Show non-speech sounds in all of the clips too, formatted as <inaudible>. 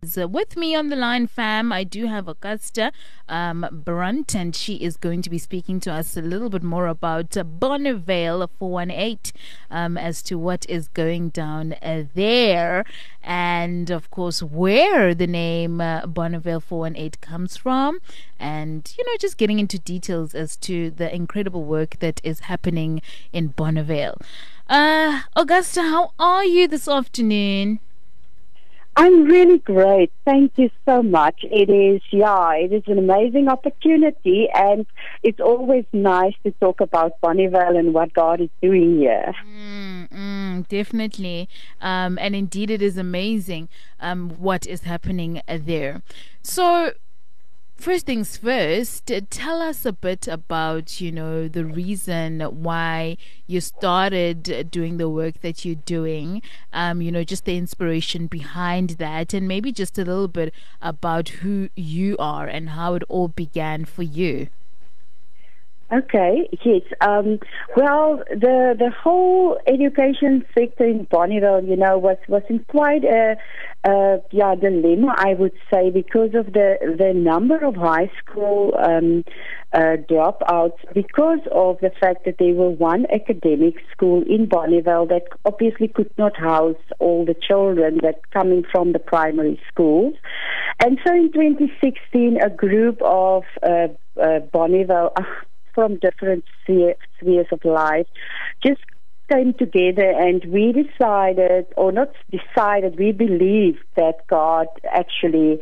With me on the line, fam, I do have Augusta um, Brunt, and she is going to be speaking to us a little bit more about uh, Bonnievale 418 um, as to what is going down uh, there, and of course, where the name uh, Bonnievale 418 comes from, and you know, just getting into details as to the incredible work that is happening in Bonnievale. Uh, Augusta, how are you this afternoon? I'm really great. Thank you so much. It is, yeah, it is an amazing opportunity, and it's always nice to talk about Bonnievale and what God is doing here. Mm, mm, definitely. Um, and indeed, it is amazing um, what is happening there. So, first things first, tell us a bit about, you know, the reason why you started doing the work that you're doing, um, you know, just the inspiration behind that, and maybe just a little bit about who you are and how it all began for you. Okay, yes. Um, well, the the whole education sector in Bonnievale, you know, was was in quite a, a yeah dilemma, I would say, because of the the number of high school um, uh, dropouts, because of the fact that there were one academic school in Bonnievale that obviously could not house all the children that coming from the primary schools, and so in 2016, a group of uh, uh, Bonnievale. Uh, from different spheres of life just came together and we decided, or not decided, we believed that God actually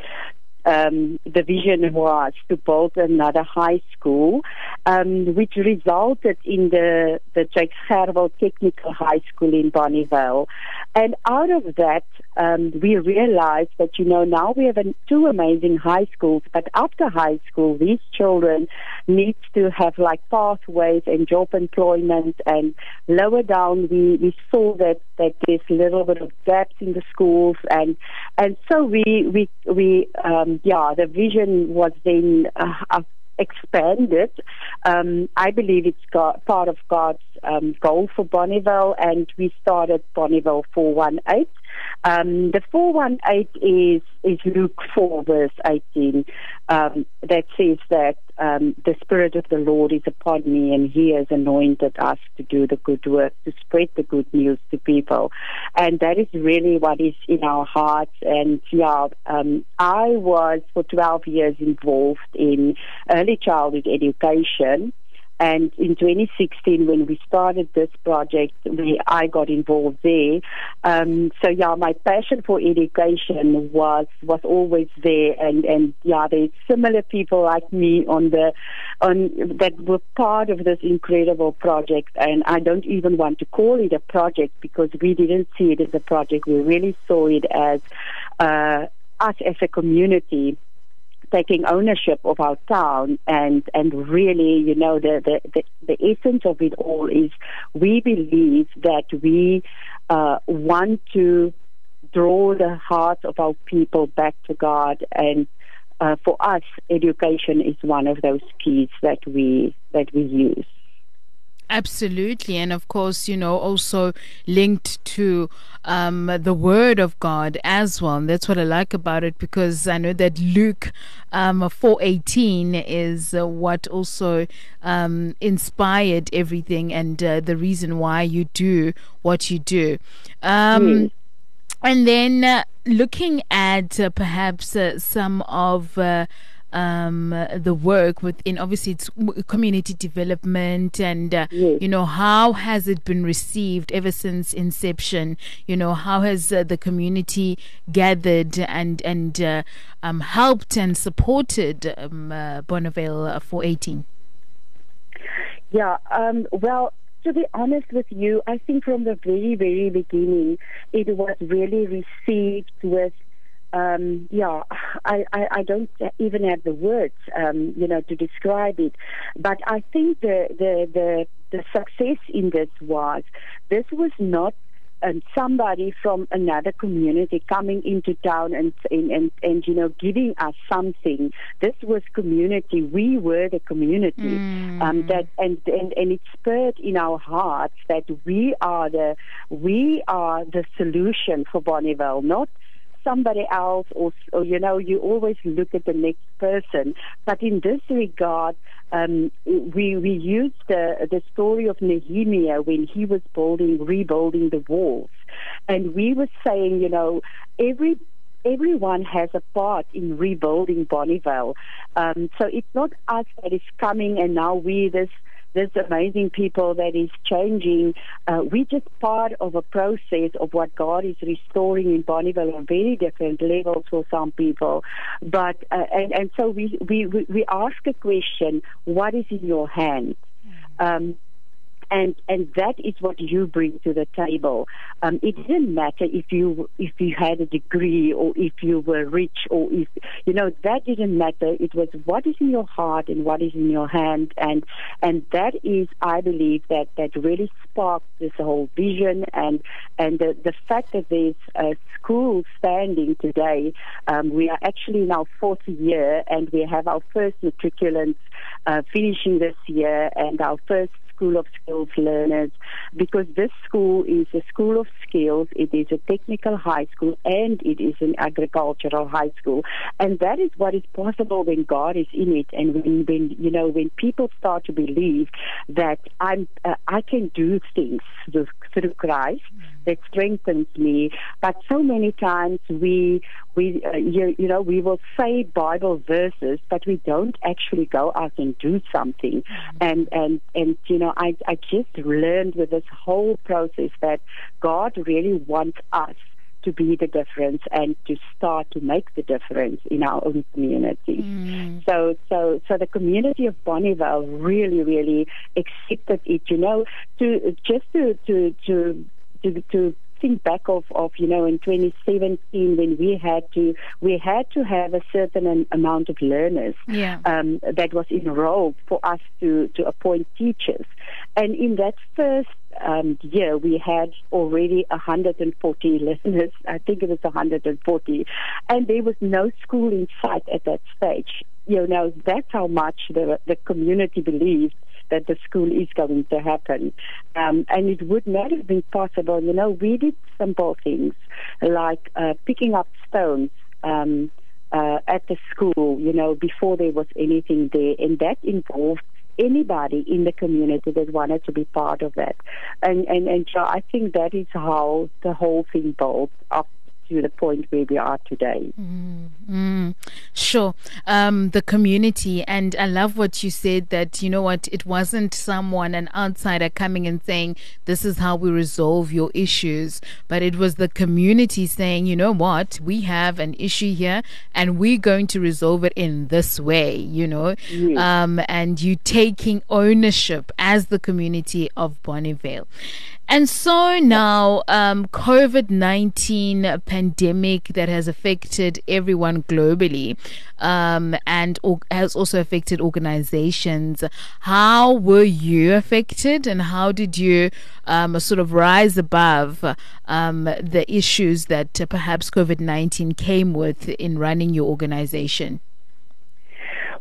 um, the vision was to build another high school, um, which resulted in the, the Jakes Gerwel Technical High School in Bonnievale. And out of that, um, we realized that, you know, now we have two amazing high schools, but after high school, these children need to have like pathways and job employment. And lower down, we, we saw that, that there's a little bit of gaps in the schools. And, and so we, we, we, um, yeah, the vision was then uh, expanded. Um, I believe it's got part of God's um, goal for Bonnievale, and we started Bonnievale 418. Um, the 418 is, is Luke 4, verse 18, um, that says that um, the Spirit of the Lord is upon me, and He has anointed us to do the good work, to spread the good news to people. And that is really what is in our hearts. And yeah, um, I was for 12 years involved in early childhood education. And in 2016, when we started this project, we, I got involved there. Um, so yeah, my passion for education was was always there, and and yeah, there's similar people like me on the on that were part of this incredible project. And I don't even want to call it a project because we didn't see it as a project. We really saw it as uh, us as a community taking ownership of our town and and really you know the the the, the essence of it all is we believe that we uh, want to draw the hearts of our people back to God. And uh, for us education is one of those keys that we that we use Absolutely. And of course, you know, also linked to um, the Word of God as well. And that's what I like about it because I know that Luke um, 4.18 is uh, what also um, inspired everything and uh, the reason why you do what you do. Mm. And then uh, looking at uh, perhaps uh, some of uh, um, the work within obviously it's community development and uh, yes. you know how has it been received ever since inception you know how has uh, the community gathered and and uh, um, helped and supported um, uh, Bonnievale 418 yeah um, well to be honest with you, I think from the very, very beginning, it was really received with um, yeah, I, I, I, don't even have the words, um, you know, to describe it. But I think the, the, the, the success in this was, this was not and somebody from another community coming into town and, and and and you know giving us something. This was community. We were the community. Mm. Um, that and, and and it spurred in our hearts that we are the we are the solution for Bonnievale, not somebody else or, or you know you always look at the next person but in this regard um, we we used the the story of Nehemiah when he was building rebuilding the walls and we were saying you know every everyone has a part in rebuilding Bonnievale. Um, so it's not us that is coming and now we this this amazing people that is changing. Uh, we're just part of a process of what God is restoring in Bonnievale on very different levels for some people. But uh, and and so we we we ask a question: What is in your hand? Um, and and that is what you bring to the table. Um, it didn't matter if you if you had a degree or if you were rich or if you know that didn't matter. It was what is in your heart and what is in your hand, and and that is, I believe, that that really sparked this whole vision and and the the fact that there's a school standing today. Um, we are actually in our fourth year, and we have our first matriculants uh, finishing this year, and our first School of Skills learners because this school is a school of skills. It is a technical high school and it is an agricultural high school. And that is what is possible when God is in it and when, when you know, when people start to believe that I'm, uh, I can do things through, through Christ that strengthens me. But so many times we, we, uh, you, you know, we will say Bible verses, but we don't actually go out and do something. And, and, and, you know, I, I just learned with this whole process that God really wants us to be the difference and to start to make the difference in our own community. Mm. So, so, so the community of Bonnievale really, really accepted it. You know, to just to to to to, to think back of, of you know in 2017 when we had to we had to have a certain amount of learners Yeah. um, that was enrolled for us to to appoint teachers, and in that first um, year we had already 140 <laughs> learners. I think it was 140, and there was no school in sight at that stage. You know that's how much the the community believed that the school is going to happen. Um, and it would not have been possible. You know, we did simple things like uh, picking up stones. Um, uh, at the school, you know, before there was anything there, and that involved anybody in the community that wanted to be part of that. And and and so I think that is how the whole thing built up to the point where we are today. Mm, sure. Um, the community, and I love what you said that, you know what, it wasn't someone, an outsider coming and saying, this is how we resolve your issues, but it was the community saying, you know what, we have an issue here and we're going to resolve it in this way, you know, Yes. um, and you taking ownership as the community of Bonnievale. And so now, um, COVID 19 pandemic that has affected everyone globally um, and or, has also affected organizations. How were you affected and how did you um, sort of rise above um, the issues that uh, perhaps COVID 19 came with in running your organization?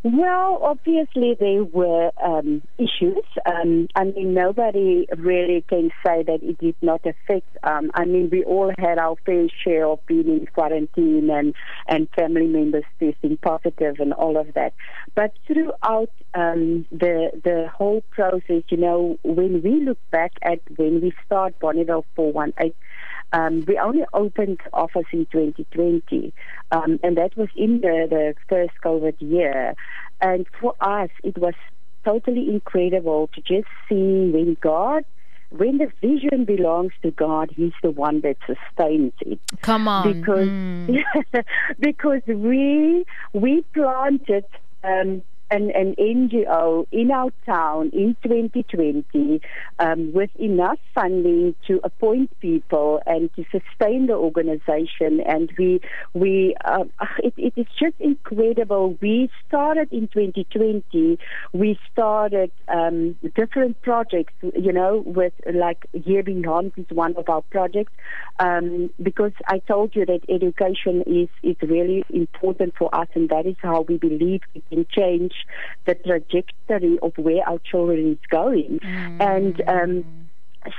Well, obviously there were um, issues. Um, I mean, nobody really can say that it did not affect. Um, I mean, we all had our fair share of being in quarantine and and family members testing positive and all of that. But throughout um, the the whole process, you know, when we look back at when we start Bonnievale 418. Um, we only opened office in 2020, um, and that was in the, the first COVID year. And for us, it was totally incredible to just see when God, when the vision belongs to God, He's the one that sustains it. Come on. Because Mm. <laughs> because we we planted um, an, an NGO in our town in 2020 um, with enough funding to appoint people and to sustain the organization. And we, we, uh, it, it is just incredible. We started in 2020. We started um, different projects. You know, with like Year Beyond is one of our projects um, because I told you that education is is really important for us, and that is how we believe we can change the trajectory of where our children is going. Mm. And um,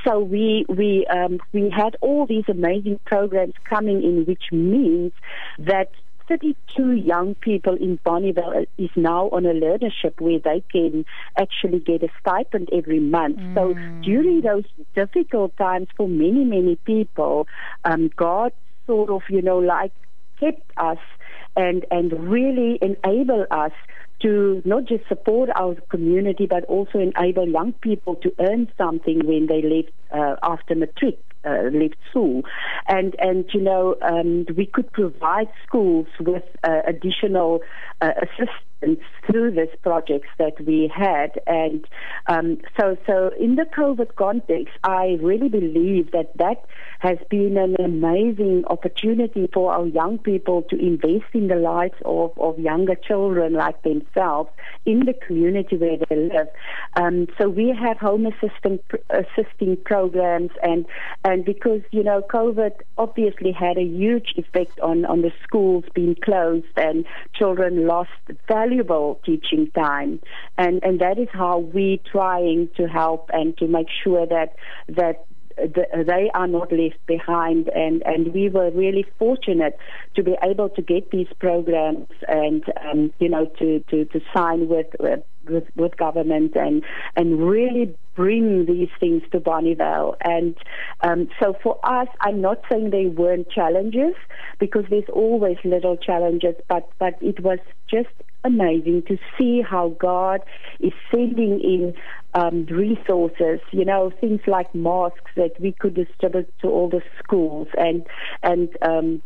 so we we um, we had all these amazing programs coming in, which means that 32 young people in Bonnievale is now on a learnership where they can actually get a stipend every month. Mm. So during those difficult times for many, many people, um, God sort of, you know, like kept us and, and really enable us to not just support our community, but also enable young people to earn something when they leave uh, after matric. Uh, left school, and and you know um, we could provide schools with uh, additional uh, assistance through these projects that we had, and um, so so in the COVID context, I really believe that that has been an amazing opportunity for our young people to invest in the lives of, of younger children like themselves in the community where they live. Um, so we have home assistant assisting programs, and and because you know COVID obviously had a huge effect on on the schools being closed and children lost valuable teaching time, and and that is how we trying to help and to make sure that that they are not left behind. And, and we were really fortunate to be able to get these programs and, um, you know, to, to, to sign with, with, with government and, and really bring these things to Bonnievale. And um, so for us, I'm not saying they weren't challenges because there's always little challenges, but, but it was just amazing to see how God is sending in um, resources, you know, things like masks that we could distribute to all the schools and and um,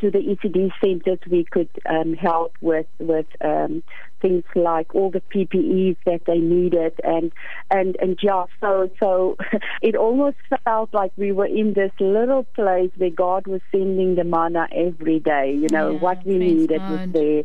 to the ECD centers we could um, help with with um, things like all the PPEs that they needed and and and yeah so so <laughs> it almost felt like we were in this little place where God was sending the manna every day you know yeah, what we needed God. was there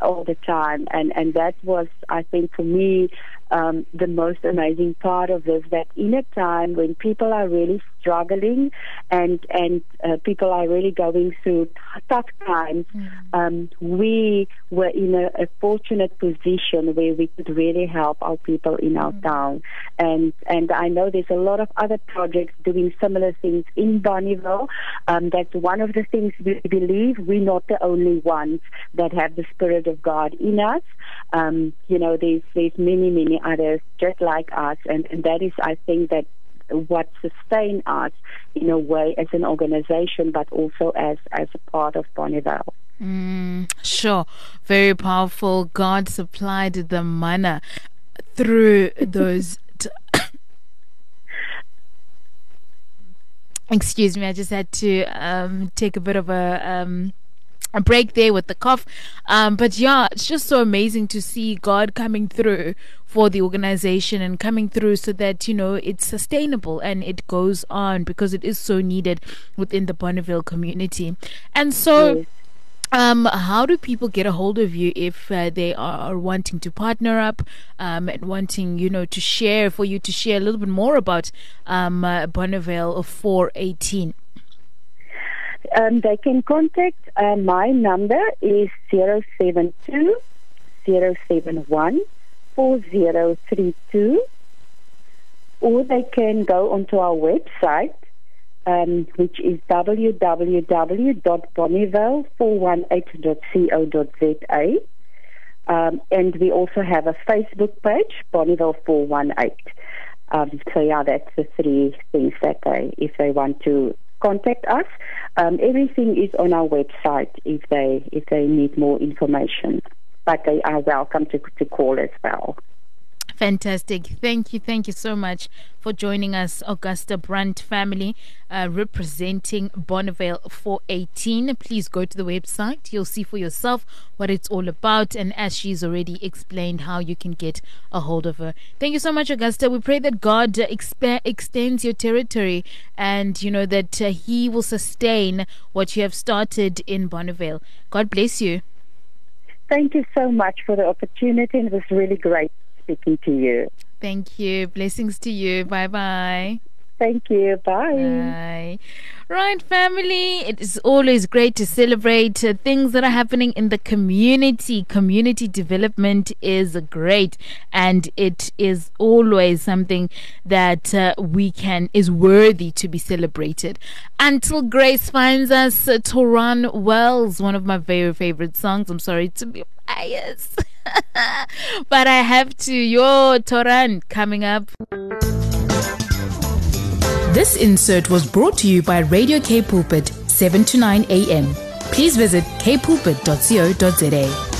all the time. And and that was I think for me um, the most amazing part of this that in a time when people are really struggling and and uh, people are really going through tough times, mm. um, we were in a, a, fortunate position where we could really help our people in our mm. town. And and I know there's a lot of other projects doing similar things in Bonnievale. Um, that's one of the things we believe we're not the only ones that have the spirit of God in us. Um, you know, there's there's many many others just like us, and, and that is, I think, that what sustain us in a way as an organization, but also as as a part of Bonnievale. Mm, sure, very powerful. God supplied the manna through those. <coughs> T- <coughs> Excuse me, I just had to um, take a bit of a. Um, a break there with the cough. Um, but yeah, it's just so amazing to see God coming through for the organization and coming through so that, you know, it's sustainable and it goes on because it is so needed within the Bonnievale community. And so. Yes. Um, how do people get a hold of you if uh, they are wanting to partner up um, and wanting, you know, to share for you to share a little bit more about um, uh, Bonnievale 418? Um, they can contact uh, my number is 072 071 4032 or they can go onto our website um, which is www.bonnievale418.co.za um, and we also have a Facebook page, Bonnievale 418. Um, so yeah, that's the three things that they, if they want to contact us. Um, everything is on our website if they if they need more information, but they are welcome to to call as well. Fantastic. Thank you. Thank you so much for joining us, Augusta Brandt family, uh, representing Bonnievale 418. Please go to the website. You'll see for yourself what it's all about. And as she's already explained, how you can get a hold of her. Thank you so much, Augusta. We pray that God exp- extends your territory and, you know, that uh, He will sustain what you have started in Bonnievale. God bless you. Thank you so much for the opportunity. It was really great speaking to you. Thank you. Blessings to you. Bye bye. Thank you. Bye. Bye. Right, family. It is always great to celebrate uh, things that are happening in the community. Community development is great, and it is always something that uh, we can is worthy to be celebrated. Until Grace finds us, uh, Toran Wells, one of my very favorite songs. I'm sorry to be biased, <laughs> but I have to. Yo, Toran coming up. This insert was brought to you by Radio K Pulpit, 7 to 9 a.m. Please visit kpulpit.co.za.